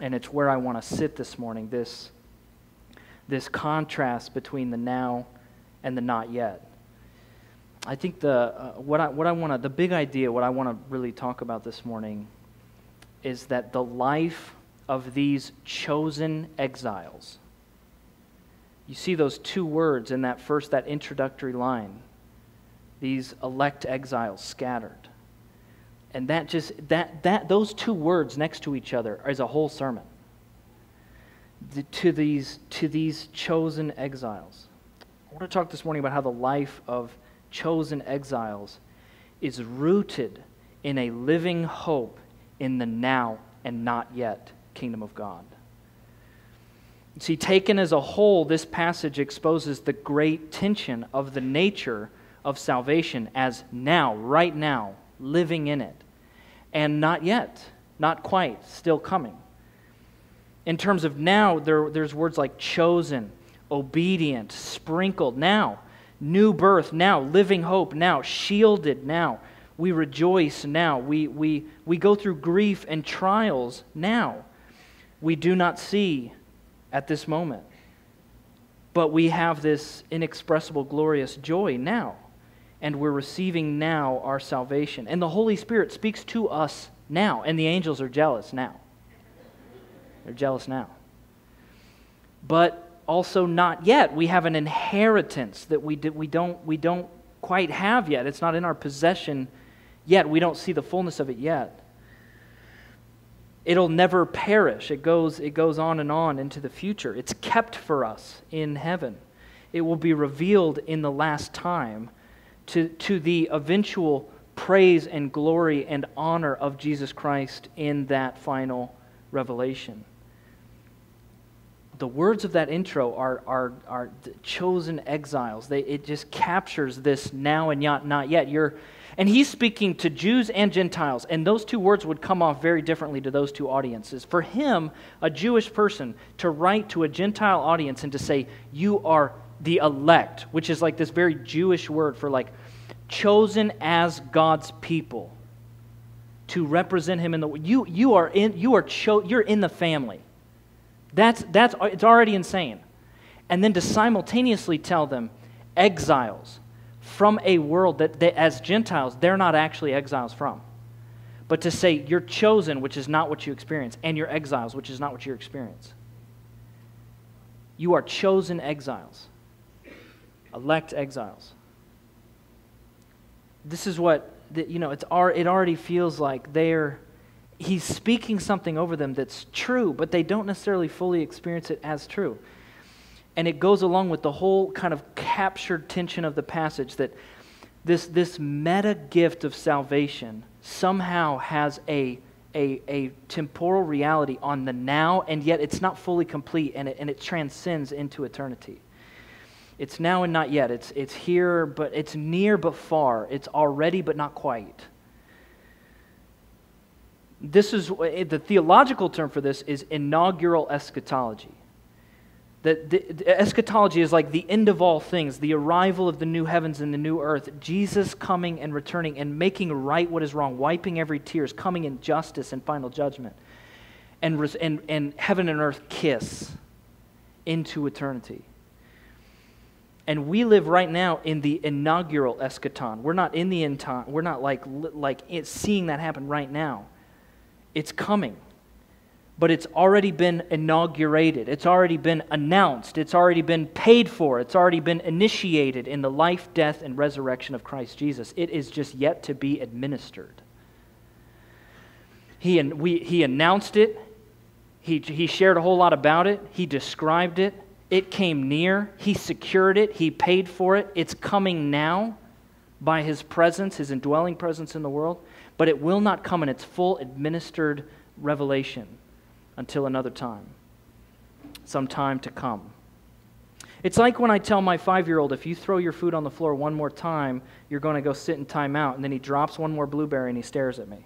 And it's where I want to sit this morning this, this contrast between the now and the not yet. I think the, uh, what I, what I want to, the big idea, what I want to really talk about this morning is that the life of these chosen exiles, you see those two words in that first, that introductory line, these elect exiles scattered. And that just, that, that, those two words next to each other is a whole sermon. The, to, these, to these chosen exiles. I want to talk this morning about how the life of chosen exiles is rooted in a living hope in the now and not yet kingdom of God. See, taken as a whole, this passage exposes the great tension of the nature of salvation as now, right now, living in it, and not yet, not quite, still coming. In terms of now, there, there's words like chosen, obedient, sprinkled, now new birth now, living hope now, shielded now. We rejoice now. We, we, we go through grief and trials now. We do not see at this moment. But we have this inexpressible, glorious joy now. And we're receiving now our salvation. And the Holy Spirit speaks to us now. And the angels are jealous now. They're jealous now. But also not yet. We have an inheritance that we, we, don't, we don't quite have yet. It's not in our possession yet. We don't see the fullness of it yet. It'll never perish. It goes, it goes on and on into the future. It's kept for us in heaven. It will be revealed in the last time to, to the eventual praise and glory and honor of Jesus Christ in that final revelation the words of that intro are, are, are chosen exiles. They, it just captures this now and not, not yet. You're, and he's speaking to Jews and Gentiles, and those two words would come off very differently to those two audiences. For him, a Jewish person, to write to a Gentile audience and to say, You are the elect, which is like this very Jewish word for like chosen as God's people to represent him in the you you are in you are cho- you're in the family that's, that's, it's already insane. And then to simultaneously tell them, exiles from a world that, that, as Gentiles, they're not actually exiles from. But to say, you're chosen, which is not what you experience, and you're exiles, which is not what you experience. You are chosen exiles, elect exiles. This is what, you know, it's, it already feels like they're he's speaking something over them that's true, but they don't necessarily fully experience it as true. And it goes along with the whole kind of captured tension of the passage that this, this meta gift of salvation somehow has a, a, a temporal reality on the now, and yet it's not fully complete, and it, and it transcends into eternity. It's now and not yet. It's, it's here, but it's near but far. It's already but not quite this is the theological term for this is inaugural eschatology. That the, the, eschatology is like the end of all things, the arrival of the new heavens and the new earth, Jesus coming and returning and making right what is wrong, wiping every tears, coming in justice and final judgment, and, and, and heaven and earth kiss into eternity. And we live right now in the inaugural eschaton. We're not in the end time. We're not like, like seeing that happen right now. It's coming. But it's already been inaugurated. It's already been announced. It's already been paid for. It's already been initiated in the life, death, and resurrection of Christ Jesus. It is just yet to be administered. He, we, he announced it. He, he shared a whole lot about it. He described it. It came near. He secured it. He paid for it. It's coming now by his presence, his indwelling presence in the world but it will not come in its full administered revelation until another time, some time to come. It's like when I tell my five year old, if you throw your food on the floor one more time, you're going to go sit in time out, and then he drops one more blueberry and he stares at me.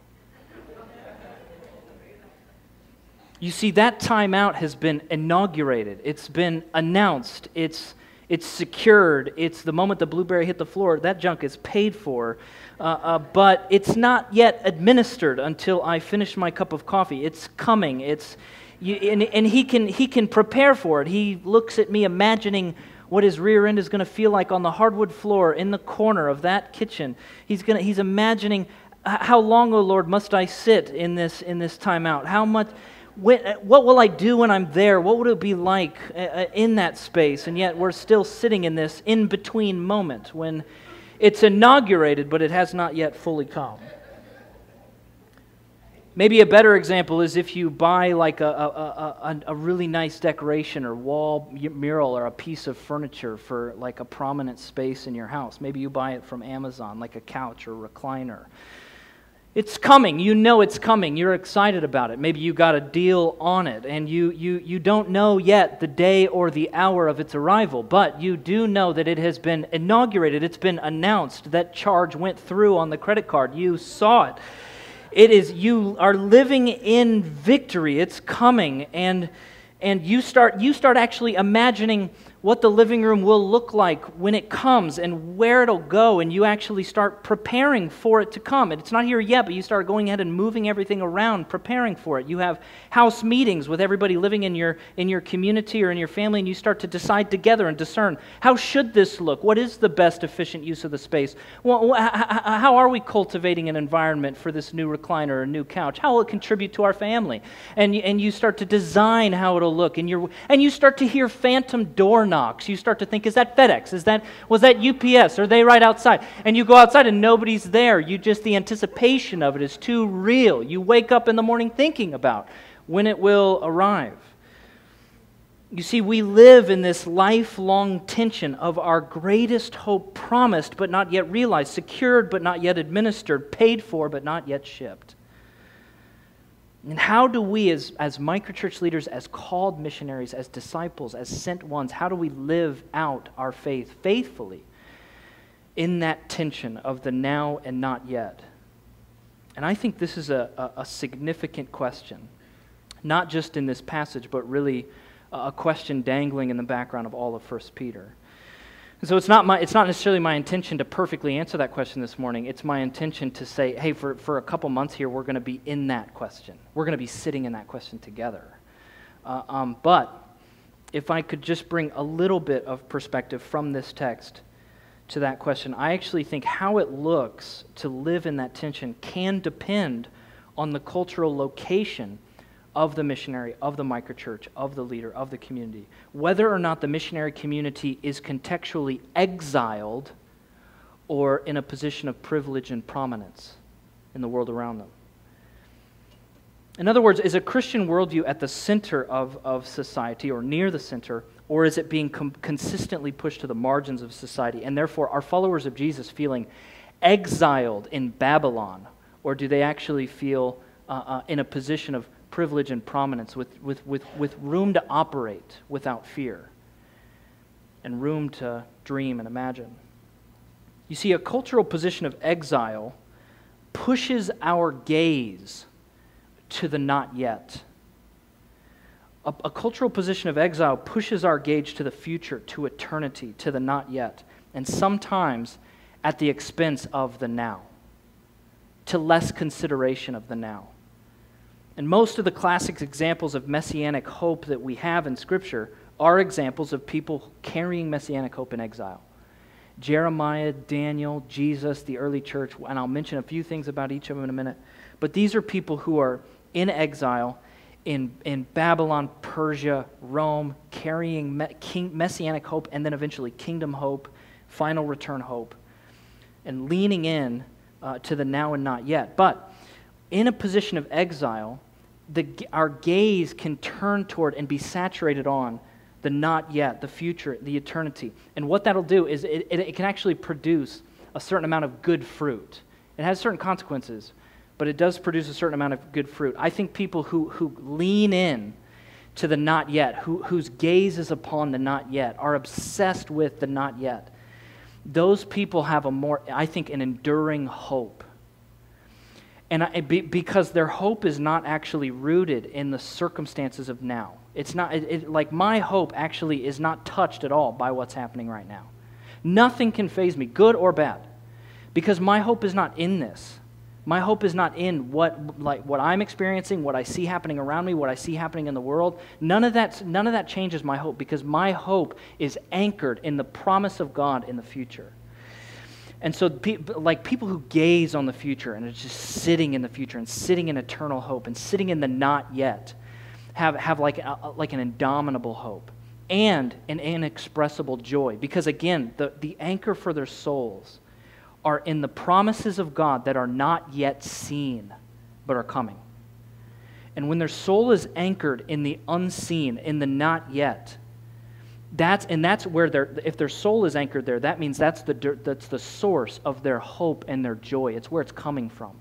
You see, that timeout has been inaugurated, it's been announced, it's, it's secured. It's the moment the blueberry hit the floor, that junk is paid for. Uh, uh, but it's not yet administered until I finish my cup of coffee. It's coming. It's, you, and, and he, can, he can prepare for it. He looks at me imagining what his rear end is going to feel like on the hardwood floor in the corner of that kitchen. He's, gonna, he's imagining how long, O oh Lord, must I sit in this, in this timeout? How much, when, what will I do when I'm there? What would it be like uh, uh, in that space? And yet we're still sitting in this in between moment when it's inaugurated, but it has not yet fully come. Maybe a better example is if you buy like a, a, a, a, really nice decoration or wall mural or a piece of furniture for like a prominent space in your house. Maybe you buy it from Amazon, like a couch or recliner. It's coming. You know it's coming. You're excited about it. Maybe you got a deal on it, and you, you, you don't know yet the day or the hour of its arrival, but you do know that it has been inaugurated. It's been announced. That charge went through on the credit card. You saw it. It is, you are living in victory. It's coming. And, and you, start, you start actually imagining what the living room will look like when it comes and where it'll go, and you actually start preparing for it to come. And it's not here yet, but you start going ahead and moving everything around, preparing for it. You have house meetings with everybody living in your, in your community or in your family, and you start to decide together and discern how should this look? What is the best efficient use of the space? Well, how are we cultivating an environment for this new recliner or new couch? How will it contribute to our family? And, and you start to design how it'll look, and, you and you start to hear phantom door you start to think, is that FedEx? Is that, was that UPS? Are they right outside? And you go outside and nobody's there. You just, the anticipation of it is too real. You wake up in the morning thinking about when it will arrive. You see, we live in this lifelong tension of our greatest hope promised but not yet realized, secured but not yet administered, paid for but not yet shipped. And how do we, as, as microchurch leaders, as called missionaries, as disciples, as sent ones, how do we live out our faith faithfully in that tension of the now and not yet? And I think this is a, a, a significant question, not just in this passage, but really a question dangling in the background of all of 1 Peter. And so it's not, my, it's not necessarily my intention to perfectly answer that question this morning. It's my intention to say, hey, for, for a couple months here, we're going to be in that question. We're going to be sitting in that question together. Uh, um, but if I could just bring a little bit of perspective from this text to that question, I actually think how it looks to live in that tension can depend on the cultural location of the missionary, of the microchurch, of the leader, of the community. Whether or not the missionary community is contextually exiled or in a position of privilege and prominence in the world around them. In other words, is a Christian worldview at the center of, of society or near the center, or is it being com- consistently pushed to the margins of society? And therefore, are followers of Jesus feeling exiled in Babylon, or do they actually feel uh, uh, in a position of privilege and prominence, with, with, with, with room to operate without fear, and room to dream and imagine. You see, a cultural position of exile pushes our gaze to the not yet. A, a, cultural position of exile pushes our gaze to the future, to eternity, to the not yet, and sometimes at the expense of the now, to less consideration of the now. And most of the classic examples of messianic hope that we have in Scripture are examples of people carrying messianic hope in exile. Jeremiah, Daniel, Jesus, the early church, and I'll mention a few things about each of them in a minute. But these are people who are in exile in, in Babylon, Persia, Rome, carrying me, king, messianic hope and then eventually kingdom hope, final return hope, and leaning in uh, to the now and not yet. But in a position of exile, the, our gaze can turn toward and be saturated on the not yet, the future, the eternity. And what that'll do is it, it, it, can actually produce a certain amount of good fruit. It has certain consequences, but it does produce a certain amount of good fruit. I think people who, who lean in to the not yet, who, whose gaze is upon the not yet, are obsessed with the not yet, those people have a more, I think, an enduring hope And I, be, because their hope is not actually rooted in the circumstances of now. It's not, it, it, like, my hope actually is not touched at all by what's happening right now. Nothing can faze me, good or bad, because my hope is not in this. My hope is not in what, like, what I'm experiencing, what I see happening around me, what I see happening in the world. None of, that, none of that changes my hope because my hope is anchored in the promise of God in the future. And so, like people who gaze on the future and are just sitting in the future and sitting in eternal hope and sitting in the not yet, have, have like, a, like an indomitable hope and an inexpressible joy. Because again, the, the anchor for their souls are in the promises of God that are not yet seen, but are coming. And when their soul is anchored in the unseen, in the not yet, that's, and that's where their, if their soul is anchored there, that means that's the, dirt. that's the source of their hope and their joy. It's where it's coming from.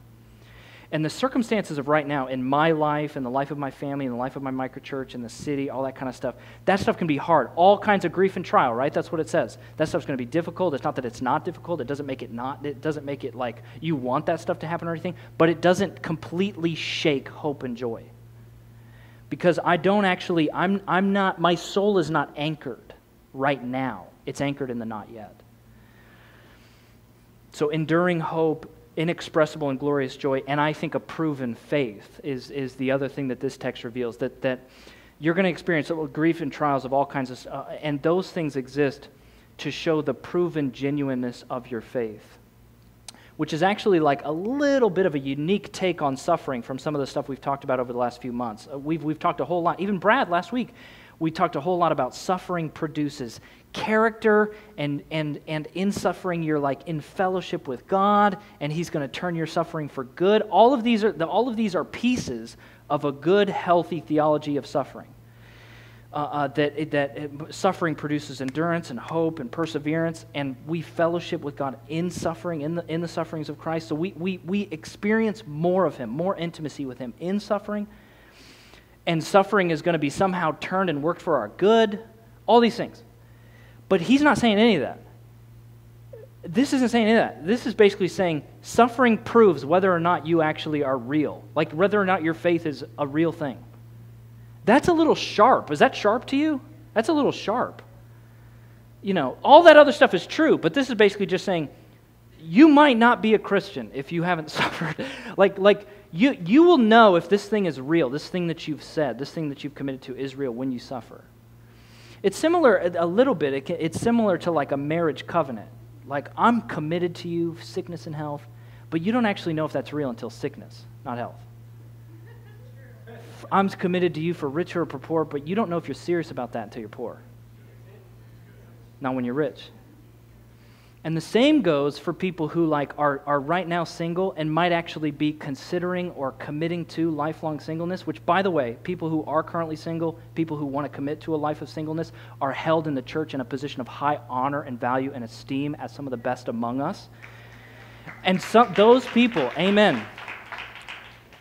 And the circumstances of right now in my life, in the life of my family, in the life of my microchurch, in the city, all that kind of stuff, that stuff can be hard. All kinds of grief and trial, right? That's what it says. That stuff's going to be difficult. It's not that it's not difficult. It doesn't make it not, it doesn't make it like you want that stuff to happen or anything, but it doesn't completely shake hope and joy. Because I don't actually, I'm, I'm not, my soul is not anchored right now. It's anchored in the not yet. So, enduring hope, inexpressible and glorious joy, and I think a proven faith is, is the other thing that this text reveals that, that you're going to experience grief and trials of all kinds of uh, and those things exist to show the proven genuineness of your faith which is actually like a little bit of a unique take on suffering from some of the stuff we've talked about over the last few months. Uh, we've, we've talked a whole lot, even Brad last week, we talked a whole lot about suffering produces character, and, and, and in suffering, you're like in fellowship with God, and He's going to turn your suffering for good. All of, these are, all of these are pieces of a good, healthy theology of suffering. Uh, uh, that, that it, suffering produces endurance and hope and perseverance, and we fellowship with God in suffering, in the, in the sufferings of Christ. So we, we, we experience more of Him, more intimacy with Him in suffering. And suffering is going to be somehow turned and worked for our good. All these things. But He's not saying any of that. This isn't saying any of that. This is basically saying suffering proves whether or not you actually are real, like whether or not your faith is a real thing. That's a little sharp. Is that sharp to you? That's a little sharp. You know, all that other stuff is true, but this is basically just saying you might not be a Christian if you haven't suffered. like, like you, you will know if this thing is real, this thing that you've said, this thing that you've committed to is real when you suffer. It's similar a little bit. It it's similar to like a marriage covenant. Like, I'm committed to you, sickness and health, but you don't actually know if that's real until sickness, not health. I'm committed to you for richer or for poor, but you don't know if you're serious about that until you're poor. Not when you're rich. And the same goes for people who like are, are right now single and might actually be considering or committing to lifelong singleness, which by the way, people who are currently single, people who want to commit to a life of singleness are held in the church in a position of high honor and value and esteem as some of the best among us. And some, those people, amen.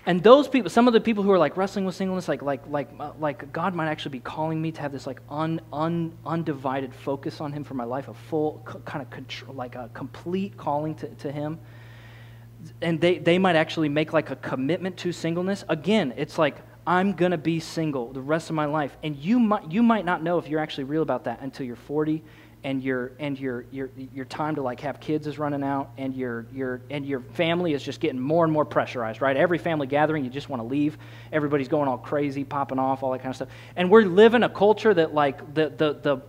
And those people, some of the people who are like wrestling with singleness, like, like, like, uh, like God might actually be calling me to have this like un, un, undivided focus on Him for my life, a full kind of control, like a complete calling to, to Him. And they, they might actually make like a commitment to singleness. Again, it's like, I'm to be single the rest of my life. And you might, you might not know if you're actually real about that until you're 40 and your and your your your time to like have kids is running out and your your and your family is just getting more and more pressurized right? Every family gathering you just want to leave. Everybody's going all crazy popping off all that kind of stuff. And we're living a culture that like the the the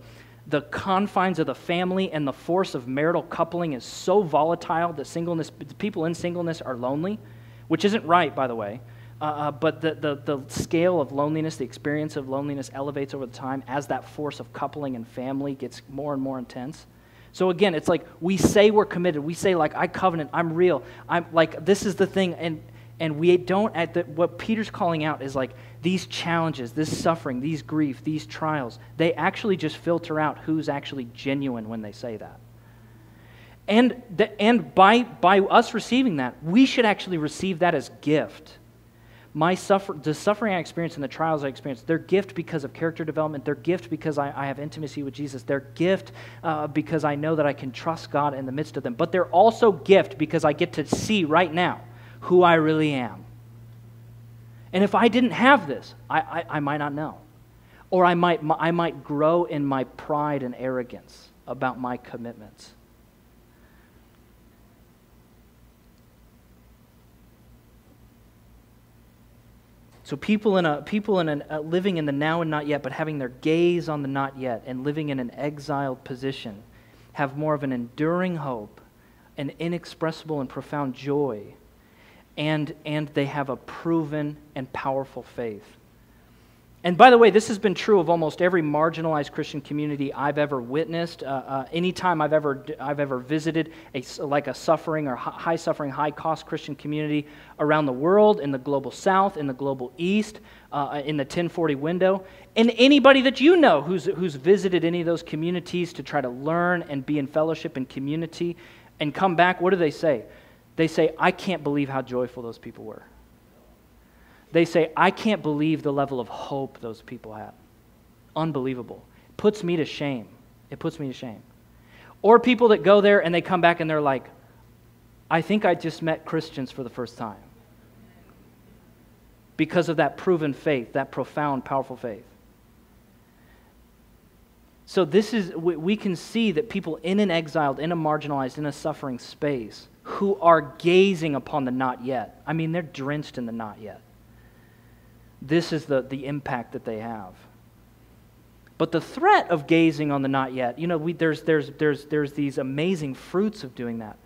the confines of the family and the force of marital coupling is so volatile that singleness people in singleness are lonely which isn't right by the way uh, uh, but the, the, the scale of loneliness, the experience of loneliness elevates over the time as that force of coupling and family gets more and more intense. So again, it's like we say we're committed. We say like I covenant, I'm real. I'm like this is the thing, and and we don't. At the, what Peter's calling out is like these challenges, this suffering, these grief, these trials. They actually just filter out who's actually genuine when they say that. And the, and by by us receiving that, we should actually receive that as gift my suffer, the suffering I experience and the trials I experience, they're gift because of character development. They're gift because I, I have intimacy with Jesus. They're gift uh, because I know that I can trust God in the midst of them. But they're also gift because I get to see right now who I really am. And if I didn't have this, I, I, I might not know. Or I might, I might grow in my pride and arrogance about my commitments. So people in a people in a uh, living in the now and not yet, but having their gaze on the not yet and living in an exiled position, have more of an enduring hope, an inexpressible and profound joy, and and they have a proven and powerful faith. And by the way, this has been true of almost every marginalized Christian community I've ever witnessed. Uh, uh, anytime I've ever, I've ever visited a, like a suffering or high suffering, high cost Christian community around the world, in the global south, in the global east, uh, in the 1040 window, and anybody that you know who's, who's visited any of those communities to try to learn and be in fellowship and community and come back, what do they say? They say, I can't believe how joyful those people were they say, I can't believe the level of hope those people had. Unbelievable. It puts me to shame. It puts me to shame. Or people that go there and they come back and they're like, I think I just met Christians for the first time. Because of that proven faith, that profound, powerful faith. So, this is, we can see that people in an exiled, in a marginalized, in a suffering space who are gazing upon the not yet. I mean, they're drenched in the not yet. This is the, the impact that they have. But the threat of gazing on the not yet, you know, we, there's, there's, there's, there's these amazing fruits of doing that.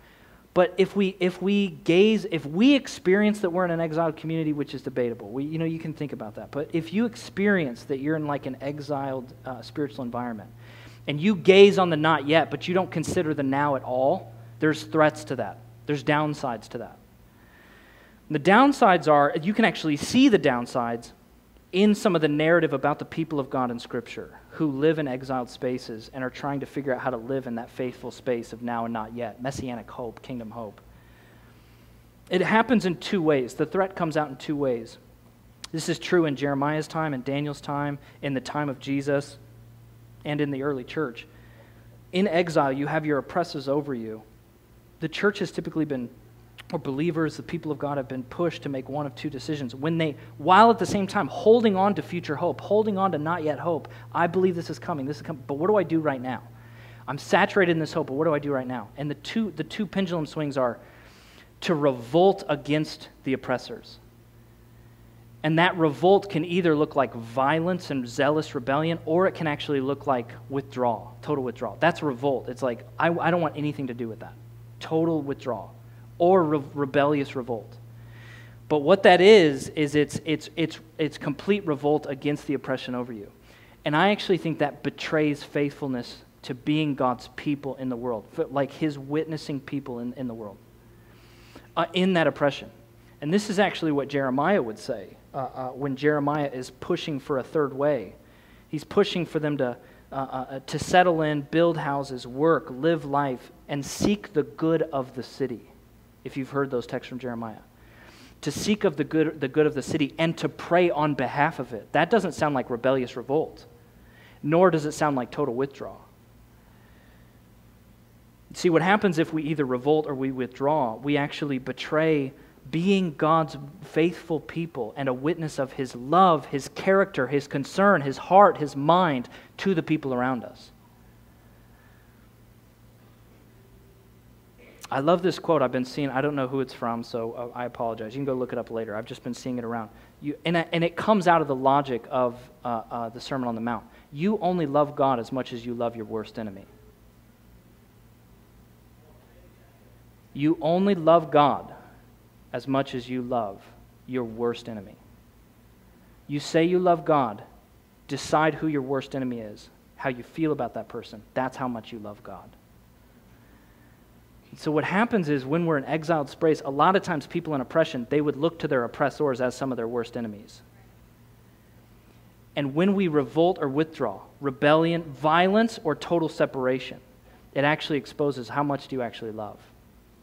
But if we, if we gaze, if we experience that we're in an exiled community, which is debatable, we, you know, you can think about that. But if you experience that you're in like an exiled uh, spiritual environment, and you gaze on the not yet, but you don't consider the now at all, there's threats to that. There's downsides to that. The downsides are, you can actually see the downsides in some of the narrative about the people of God in Scripture who live in exiled spaces and are trying to figure out how to live in that faithful space of now and not yet, messianic hope, kingdom hope. It happens in two ways. The threat comes out in two ways. This is true in Jeremiah's time, in Daniel's time, in the time of Jesus, and in the early church. In exile, you have your oppressors over you. The church has typically been or believers, the people of God, have been pushed to make one of two decisions. When they, while at the same time holding on to future hope, holding on to not yet hope, I believe this is coming. This is coming. But what do I do right now? I'm saturated in this hope, but what do I do right now? And the two, the two pendulum swings are to revolt against the oppressors. And that revolt can either look like violence and zealous rebellion, or it can actually look like withdrawal, total withdrawal. That's revolt. It's like, I, I don't want anything to do with that. Total withdrawal or re- rebellious revolt. But what that is, is it's, it's, it's, it's complete revolt against the oppression over you. And I actually think that betrays faithfulness to being God's people in the world, like his witnessing people in, in the world, uh, in that oppression. And this is actually what Jeremiah would say uh, uh, when Jeremiah is pushing for a third way. He's pushing for them to, uh, uh, to settle in, build houses, work, live life, and seek the good of the city if you've heard those texts from Jeremiah. To seek of the good, the good of the city and to pray on behalf of it. That doesn't sound like rebellious revolt, nor does it sound like total withdrawal. See, what happens if we either revolt or we withdraw, we actually betray being God's faithful people and a witness of His love, His character, His concern, His heart, His mind to the people around us. I love this quote I've been seeing. I don't know who it's from, so uh, I apologize. You can go look it up later. I've just been seeing it around. You, and, and it comes out of the logic of uh, uh, the Sermon on the Mount. You only love God as much as you love your worst enemy. You only love God as much as you love your worst enemy. You say you love God, decide who your worst enemy is, how you feel about that person. That's how much you love God. So what happens is when we're in exiled space, a lot of times people in oppression, they would look to their oppressors as some of their worst enemies. And when we revolt or withdraw, rebellion, violence, or total separation, it actually exposes how much do you actually love?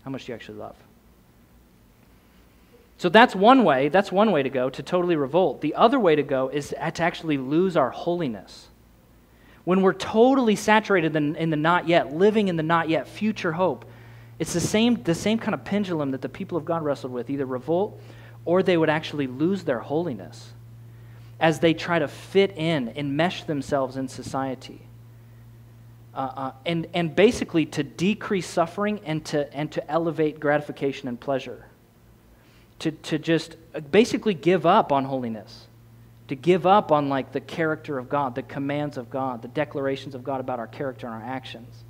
How much do you actually love? So that's one way, that's one way to go, to totally revolt. The other way to go is to actually lose our holiness. When we're totally saturated in, in the not yet, living in the not yet, future hope, It's the same, the same kind of pendulum that the people of God wrestled with either revolt or they would actually lose their holiness as they try to fit in and mesh themselves in society. Uh, uh, and, and basically to decrease suffering and to, and to elevate gratification and pleasure. To, to just basically give up on holiness. To give up on like the character of God, the commands of God, the declarations of God about our character and our actions.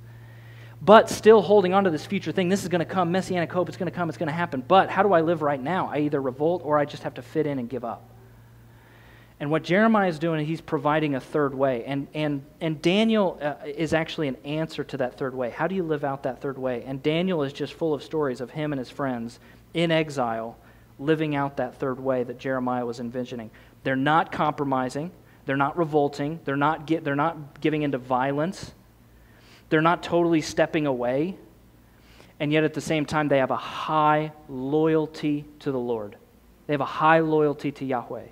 But still holding on to this future thing. This is going to come, messianic hope, it's going to come, it's going to happen. But how do I live right now? I either revolt or I just have to fit in and give up. And what Jeremiah is doing, is he's providing a third way. And, and, and Daniel uh, is actually an answer to that third way. How do you live out that third way? And Daniel is just full of stories of him and his friends in exile living out that third way that Jeremiah was envisioning. They're not compromising, they're not revolting, they're not, get, they're not giving into violence, they're not totally stepping away. And yet at the same time, they have a high loyalty to the Lord. They have a high loyalty to Yahweh.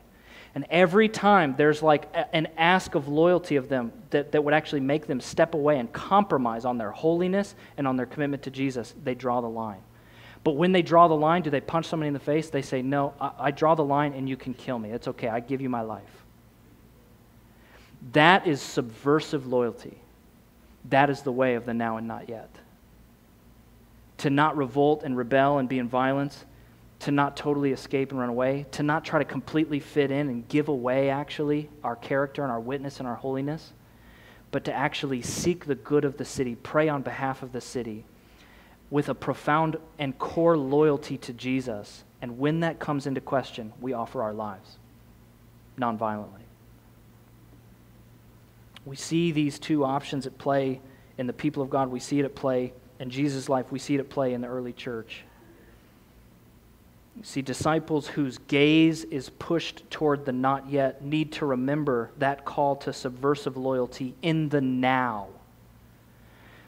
And every time there's like a, an ask of loyalty of them that, that would actually make them step away and compromise on their holiness and on their commitment to Jesus, they draw the line. But when they draw the line, do they punch somebody in the face? They say, No, I, I draw the line and you can kill me. It's okay. I give you my life. That is subversive loyalty. That is the way of the now and not yet. To not revolt and rebel and be in violence to not totally escape and run away, to not try to completely fit in and give away, actually, our character and our witness and our holiness, but to actually seek the good of the city, pray on behalf of the city with a profound and core loyalty to Jesus. And when that comes into question, we offer our lives nonviolently. We see these two options at play in the people of God. We see it at play in Jesus' life. We see it at play in the early church. You see, disciples whose gaze is pushed toward the not yet need to remember that call to subversive loyalty in the now.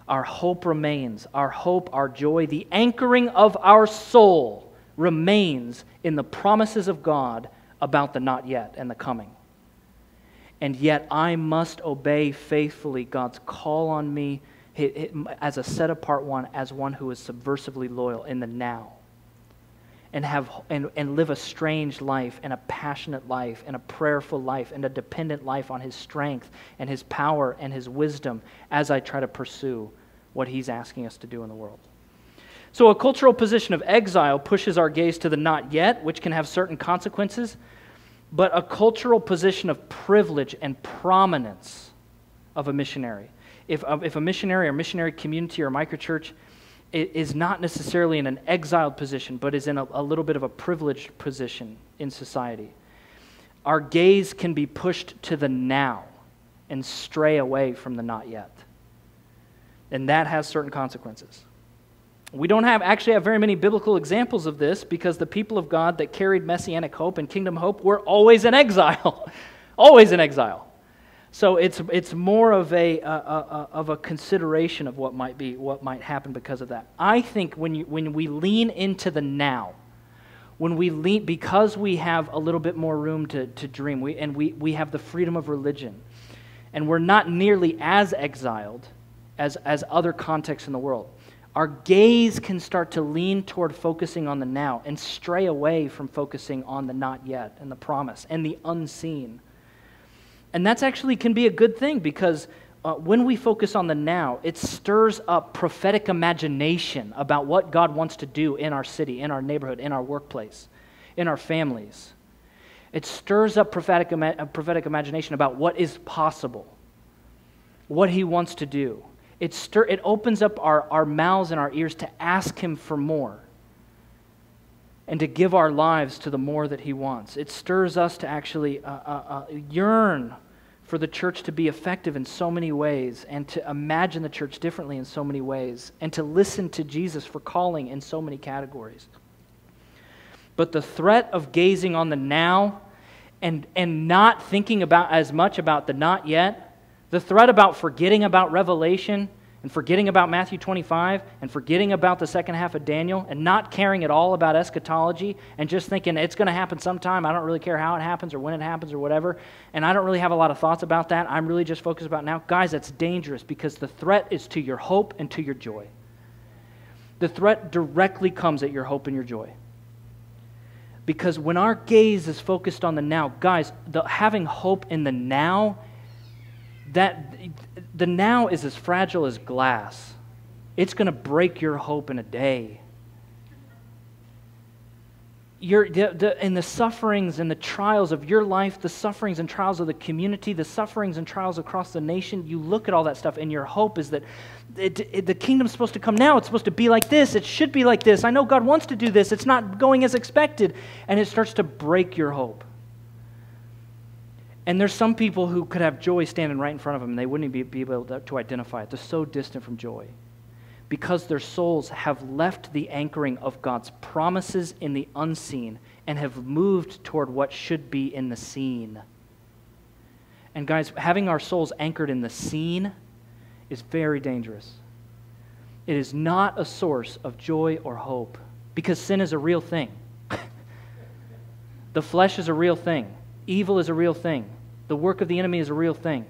Our hope remains. Our hope, our joy, the anchoring of our soul remains in the promises of God about the not yet and the coming. And yet, I must obey faithfully God's call on me as a set apart one, as one who is subversively loyal in the now and, have, and, and live a strange life and a passionate life and a prayerful life and a dependent life on His strength and His power and His wisdom as I try to pursue what He's asking us to do in the world. So, a cultural position of exile pushes our gaze to the not yet, which can have certain consequences, but a cultural position of privilege and prominence of a missionary. If, if a missionary or missionary community or microchurch is not necessarily in an exiled position, but is in a, a, little bit of a privileged position in society. Our gaze can be pushed to the now and stray away from the not yet. And that has certain consequences. We don't have actually have very many biblical examples of this because the people of God that carried messianic hope and kingdom hope were always in exile. always in exile. So it's, it's more of a, of a consideration of what might be, what might happen because of that. I think when, you, when we lean into the now, when we lean, because we have a little bit more room to, to dream, we, and we, we have the freedom of religion, and we're not nearly as exiled as, as other contexts in the world, our gaze can start to lean toward focusing on the now and stray away from focusing on the not yet and the promise and the unseen and that's actually can be a good thing because uh, when we focus on the now, it stirs up prophetic imagination about what God wants to do in our city, in our neighborhood, in our workplace, in our families. It stirs up prophetic, ima- prophetic imagination about what is possible, what He wants to do. It, stir, it opens up our, our mouths and our ears to ask Him for more and to give our lives to the more that He wants. It stirs us to actually uh, uh, uh, yearn for the church to be effective in so many ways and to imagine the church differently in so many ways and to listen to Jesus for calling in so many categories. But the threat of gazing on the now and, and not thinking about as much about the not yet, the threat about forgetting about Revelation and forgetting about Matthew 25 and forgetting about the second half of Daniel and not caring at all about eschatology and just thinking it's going to happen sometime. I don't really care how it happens or when it happens or whatever. And I don't really have a lot of thoughts about that. I'm really just focused about now. Guys, that's dangerous because the threat is to your hope and to your joy. The threat directly comes at your hope and your joy. Because when our gaze is focused on the now, guys, the, having hope in the now, that the now is as fragile as glass. It's going to break your hope in a day your, the, the, in the sufferings and the trials of your life, the sufferings and trials of the community, the sufferings and trials across the nation, you look at all that stuff, and your hope is that it, it, the kingdom's supposed to come now. It's supposed to be like this. It should be like this. I know God wants to do this. It's not going as expected. And it starts to break your hope. And there's some people who could have joy standing right in front of them, and they wouldn't be, be able to, to identify it. They're so distant from joy because their souls have left the anchoring of God's promises in the unseen and have moved toward what should be in the seen. And guys, having our souls anchored in the seen is very dangerous. It is not a source of joy or hope because sin is a real thing. the flesh is a real thing. Evil is a real thing. The work of the enemy is a real thing.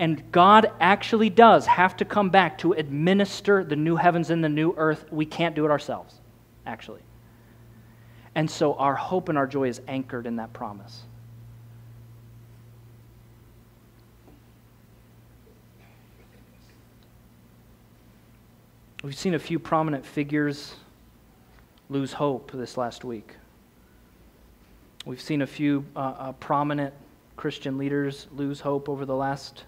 And God actually does have to come back to administer the new heavens and the new earth. We can't do it ourselves, actually. And so our hope and our joy is anchored in that promise. We've seen a few prominent figures lose hope this last week. We've seen a few uh, uh, prominent Christian leaders lose hope over the last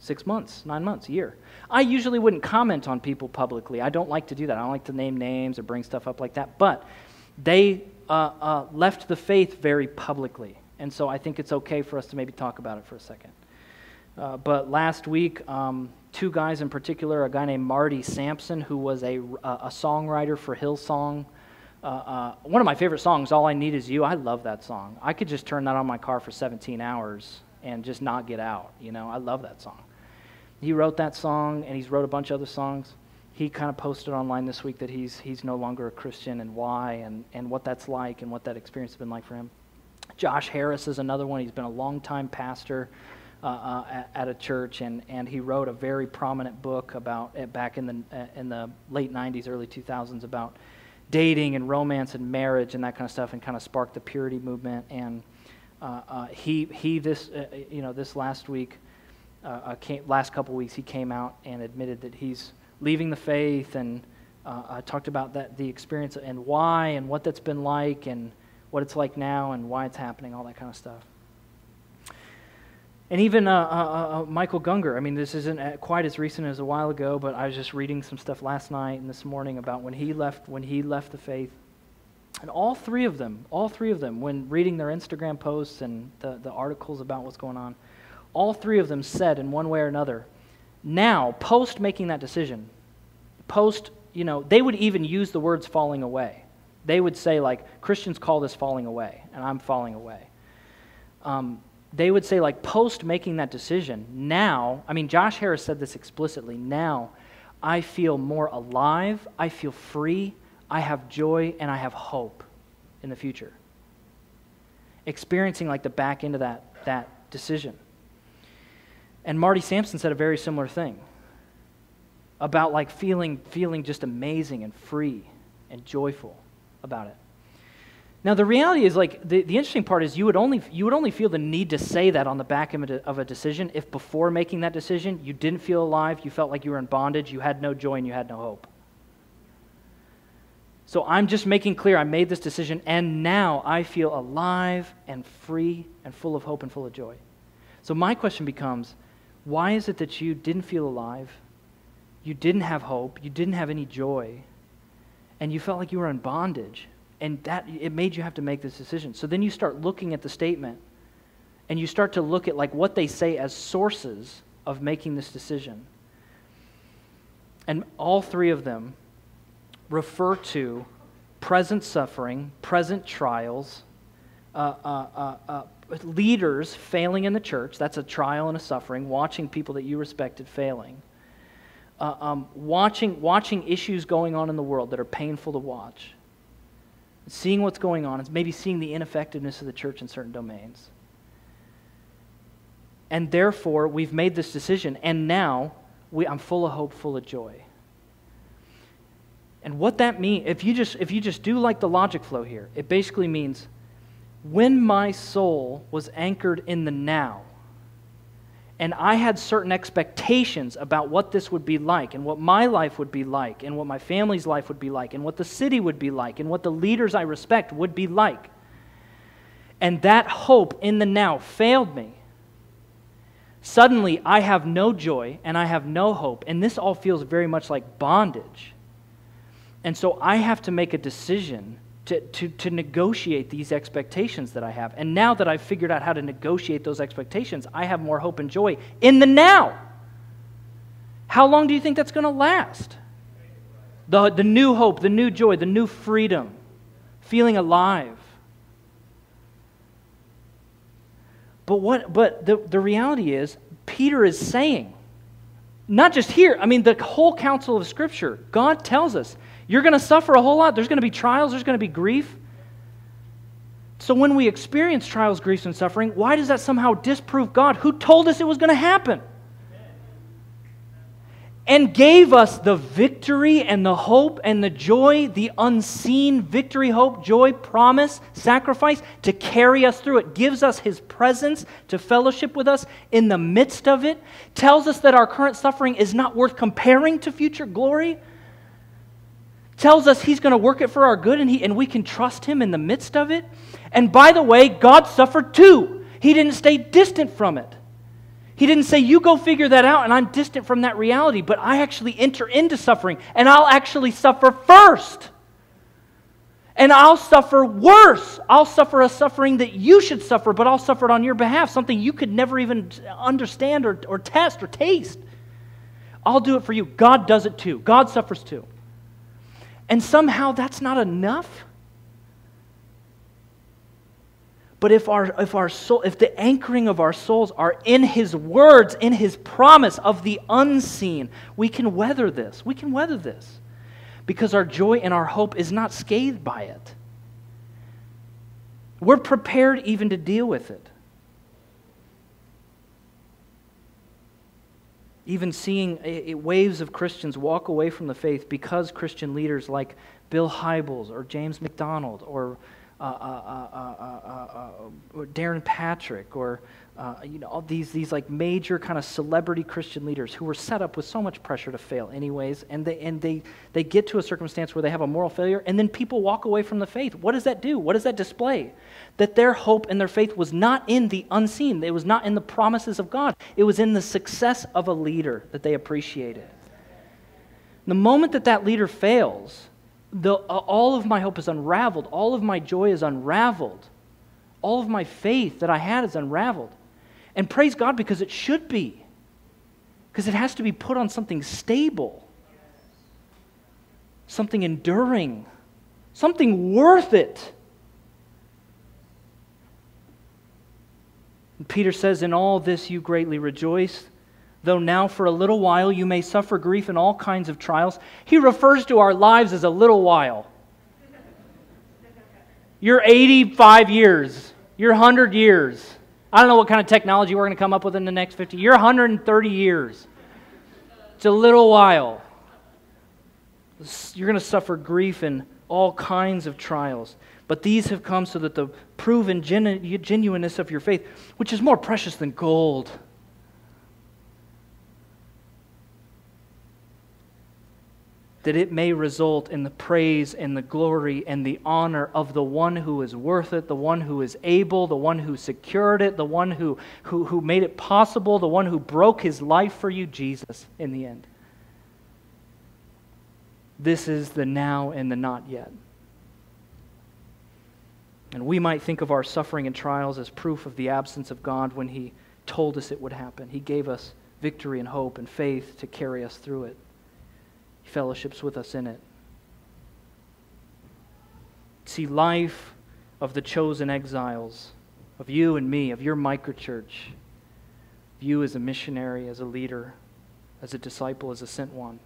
six months, nine months, a year. I usually wouldn't comment on people publicly. I don't like to do that. I don't like to name names or bring stuff up like that. But they uh, uh, left the faith very publicly. And so I think it's okay for us to maybe talk about it for a second. Uh, but last week, um, two guys in particular, a guy named Marty Sampson, who was a, a songwriter for Hillsong. Uh, uh, one of my favorite songs, All I Need Is You. I love that song. I could just turn that on my car for 17 hours and just not get out. You know, I love that song. He wrote that song, and he's wrote a bunch of other songs. He kind of posted online this week that he's, he's no longer a Christian and why, and, and what that's like, and what that experience has been like for him. Josh Harris is another one. He's been a long-time pastor uh, uh, at, a church, and, and he wrote a very prominent book about uh, back in the uh, in the late '90s, early 2000s about dating and romance and marriage and that kind of stuff, and kind of sparked the purity movement. And uh, uh, he he this you know this last week uh, uh, came, last couple weeks, he came out and admitted that he's leaving the faith and uh, talked about that the experience and why and what that's been like and what it's like now and why it's happening, all that kind of stuff. And even uh, uh, uh, Michael Gungor, I mean, this isn't quite as recent as a while ago, but I was just reading some stuff last night and this morning about when he left, when he left the faith. And all three of them, all three of them, when reading their Instagram posts and the, the articles about what's going on, all three of them said in one way or another, now, post making that decision, post, you know, they would even use the words falling away. They would say, like, Christians call this falling away, and I'm falling away. Um, they would say, like, post making that decision, now, I mean, Josh Harris said this explicitly, now I feel more alive, I feel free, I have joy, and I have hope in the future. Experiencing, like, the back end of that, that decision. And Marty Sampson said a very similar thing about like feeling, feeling just amazing and free and joyful about it. Now the reality is like the, the interesting part is you would only you would only feel the need to say that on the back a, of a decision if before making that decision you didn't feel alive, you felt like you were in bondage, you had no joy and you had no hope. So I'm just making clear I made this decision and now I feel alive and free and full of hope and full of joy. So my question becomes why is it that you didn't feel alive? You didn't have hope. You didn't have any joy. And you felt like you were in bondage. And that it made you have to make this decision. So then you start looking at the statement and you start to look at like what they say as sources of making this decision. And all three of them refer to present suffering, present trials, uh, uh, uh, uh leaders failing in the church, that's a trial and a suffering, watching people that you respected failing, uh, um, watching, watching issues going on in the world that are painful to watch, seeing what's going on, and maybe seeing the ineffectiveness of the church in certain domains. And therefore, we've made this decision, and now we, I'm full of hope, full of joy. And what that means, if you just if you just do like the logic flow here, it basically means when my soul was anchored in the now, and I had certain expectations about what this would be like, and what my life would be like, and what my family's life would be like, and what the city would be like, and what the leaders I respect would be like. And that hope in the now failed me. Suddenly, I have no joy and I have no hope, and this all feels very much like bondage. And so I have to make a decision to, to, to negotiate these expectations that I have. And now that I've figured out how to negotiate those expectations, I have more hope and joy in the now. How long do you think that's going to last? The, the new hope, the new joy, the new freedom, feeling alive. But, what, but the, the reality is, Peter is saying, not just here, I mean, the whole counsel of Scripture, God tells us you're going to suffer a whole lot. There's going to be trials, there's going to be grief. So when we experience trials, griefs, and suffering, why does that somehow disprove God who told us it was going to happen? And gave us the victory and the hope and the joy, the unseen victory, hope, joy, promise, sacrifice to carry us through it. Gives us His presence to fellowship with us in the midst of it. Tells us that our current suffering is not worth comparing to future glory tells us he's going to work it for our good and, he, and we can trust him in the midst of it. And by the way, God suffered too. He didn't stay distant from it. He didn't say, You go figure that out, and I'm distant from that reality, but I actually enter into suffering, and I'll actually suffer first. And I'll suffer worse. I'll suffer a suffering that you should suffer, but I'll suffer it on your behalf, something you could never even understand or, or test or taste. I'll do it for you. God does it too. God suffers too. And somehow that's not enough. But if our, if our soul, if the anchoring of our souls are in His words, in His promise of the unseen, we can weather this. We can weather this. Because our joy and our hope is not scathed by it. We're prepared even to deal with it. Even seeing waves of Christians walk away from the faith because Christian leaders like Bill Hybels or James MacDonald or, uh, uh, uh, or Darrin Patrick or uh, you know, all these, these like major kind of celebrity Christian leaders who were set up with so much pressure to fail anyways, and they, and they, they get to a circumstance where they have a moral failure, and then people walk away from the faith. What does that do? What does that display? That their hope and their faith was not in the unseen. It was not in the promises of God. It was in the success of a leader that they appreciated. The moment that that leader fails, the, uh, all of my hope is unraveled. All of my joy is unraveled. All of my faith that I had is unraveled. And praise God because it should be. Because it has to be put on something stable, something enduring, something worth it. And Peter says, In all this you greatly rejoice, though now for a little while you may suffer grief in all kinds of trials. He refers to our lives as a little while. You're 85 years, you're 100 years. I don't know what kind of technology we're going to come up with in the next 50 You're 130 years. It's a little while. You're going to suffer grief in all kinds of trials. But these have come so that the proven genu- genuineness of your faith, which is more precious than gold, that it may result in the praise and the glory and the honor of the one who is worth it, the one who is able, the one who secured it, the one who, who, who made it possible, the one who broke his life for you, Jesus, in the end. This is the now and the not yet. And we might think of our suffering and trials as proof of the absence of God when He told us it would happen. He gave us victory and hope and faith to carry us through it fellowships with us in it. See, life of the chosen exiles, of you and me, of your microchurch, of you as a missionary, as a leader, as a disciple, as a sent one.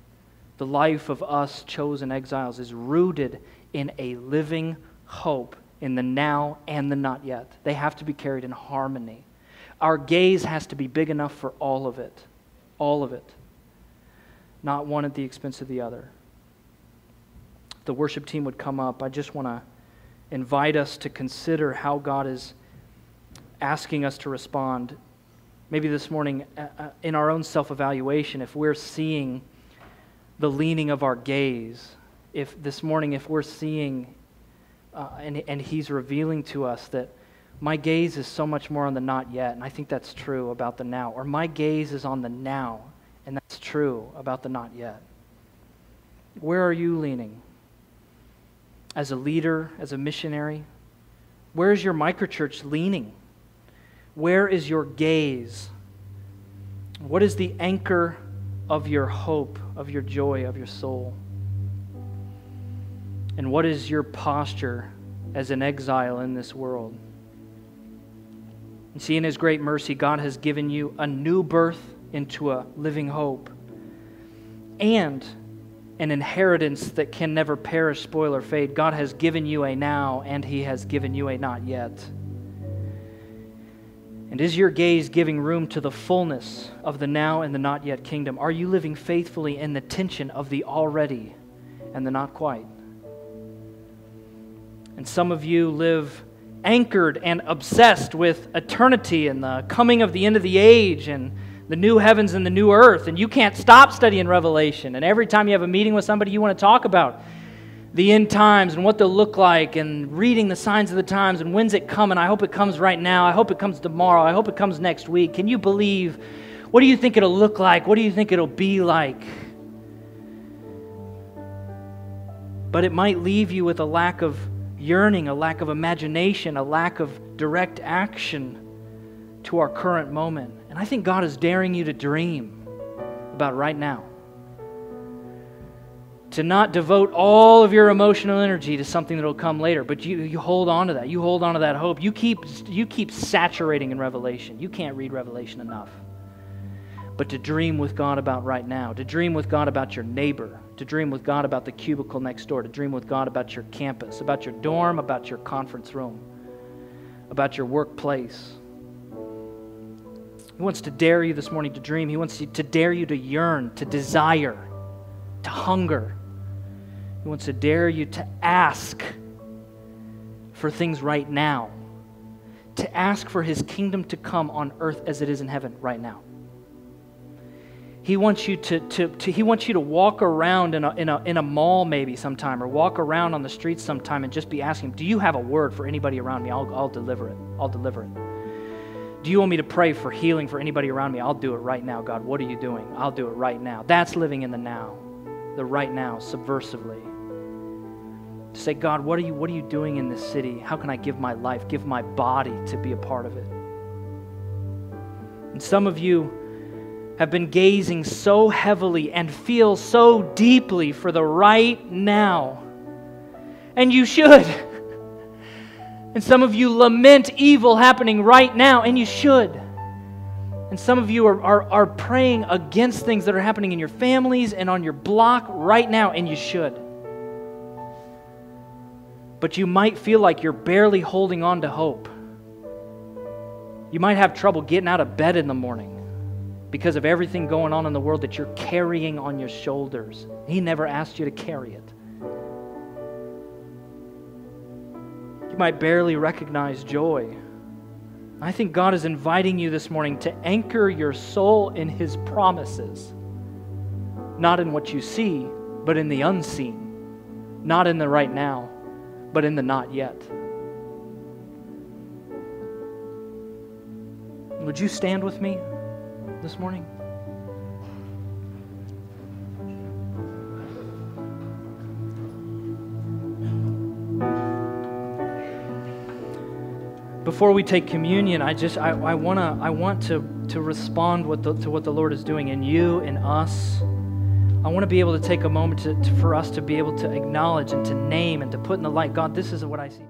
The life of us chosen exiles is rooted in a living hope in the now and the not yet. They have to be carried in harmony. Our gaze has to be big enough for all of it. All of it not one at the expense of the other. the worship team would come up, I just want to invite us to consider how God is asking us to respond. Maybe this morning, uh, uh, in our own self evaluation, if we're seeing the leaning of our gaze, if this morning, if we're seeing uh, and, and He's revealing to us that my gaze is so much more on the not yet, and I think that's true about the now, or my gaze is on the now, true about the not yet. Where are you leaning? As a leader, as a missionary? Where is your microchurch leaning? Where is your gaze? What is the anchor of your hope, of your joy, of your soul? And what is your posture as an exile in this world? See, in His great mercy, God has given you a new birth into a living hope and an inheritance that can never perish, spoil, or fade. God has given you a now, and He has given you a not yet. And is your gaze giving room to the fullness of the now and the not yet kingdom? Are you living faithfully in the tension of the already and the not quite? And some of you live anchored and obsessed with eternity and the coming of the end of the age and the new heavens and the new earth. And you can't stop studying Revelation. And every time you have a meeting with somebody, you want to talk about the end times and what they'll look like and reading the signs of the times and when's it coming. I hope it comes right now. I hope it comes tomorrow. I hope it comes next week. Can you believe? What do you think it'll look like? What do you think it'll be like? But it might leave you with a lack of yearning, a lack of imagination, a lack of direct action to our current moment. And I think God is daring you to dream about right now. To not devote all of your emotional energy to something that will come later, but you, you hold on to that. You hold on to that hope. You keep, you keep saturating in Revelation. You can't read Revelation enough. But to dream with God about right now, to dream with God about your neighbor, to dream with God about the cubicle next door, to dream with God about your campus, about your dorm, about your conference room, about your workplace. He wants to dare you this morning to dream. He wants to dare you to yearn, to desire, to hunger. He wants to dare you to ask for things right now, to ask for his kingdom to come on earth as it is in heaven right now. He wants you to, to, to, he wants you to walk around in a, in, a, in a mall maybe sometime or walk around on the streets sometime and just be asking, Do you have a word for anybody around me? I'll, I'll deliver it. I'll deliver it. Do you want me to pray for healing for anybody around me? I'll do it right now, God. What are you doing? I'll do it right now. That's living in the now, the right now, subversively. To say, God, what are you, what are you doing in this city? How can I give my life, give my body to be a part of it? And some of you, have been gazing so heavily and feel so deeply for the right now. And you should. And some of you lament evil happening right now, and you should. And some of you are, are, are praying against things that are happening in your families and on your block right now, and you should. But you might feel like you're barely holding on to hope. You might have trouble getting out of bed in the morning because of everything going on in the world that you're carrying on your shoulders. He never asked you to carry it. You might barely recognize joy. I think God is inviting you this morning to anchor your soul in His promises, not in what you see, but in the unseen, not in the right now, but in the not yet. Would you stand with me? this morning? Before we take communion, I just I, I wanna I want to to respond what the, to what the Lord is doing in you and us. I want to be able to take a moment to, to, for us to be able to acknowledge and to name and to put in the light. God, this is what I see.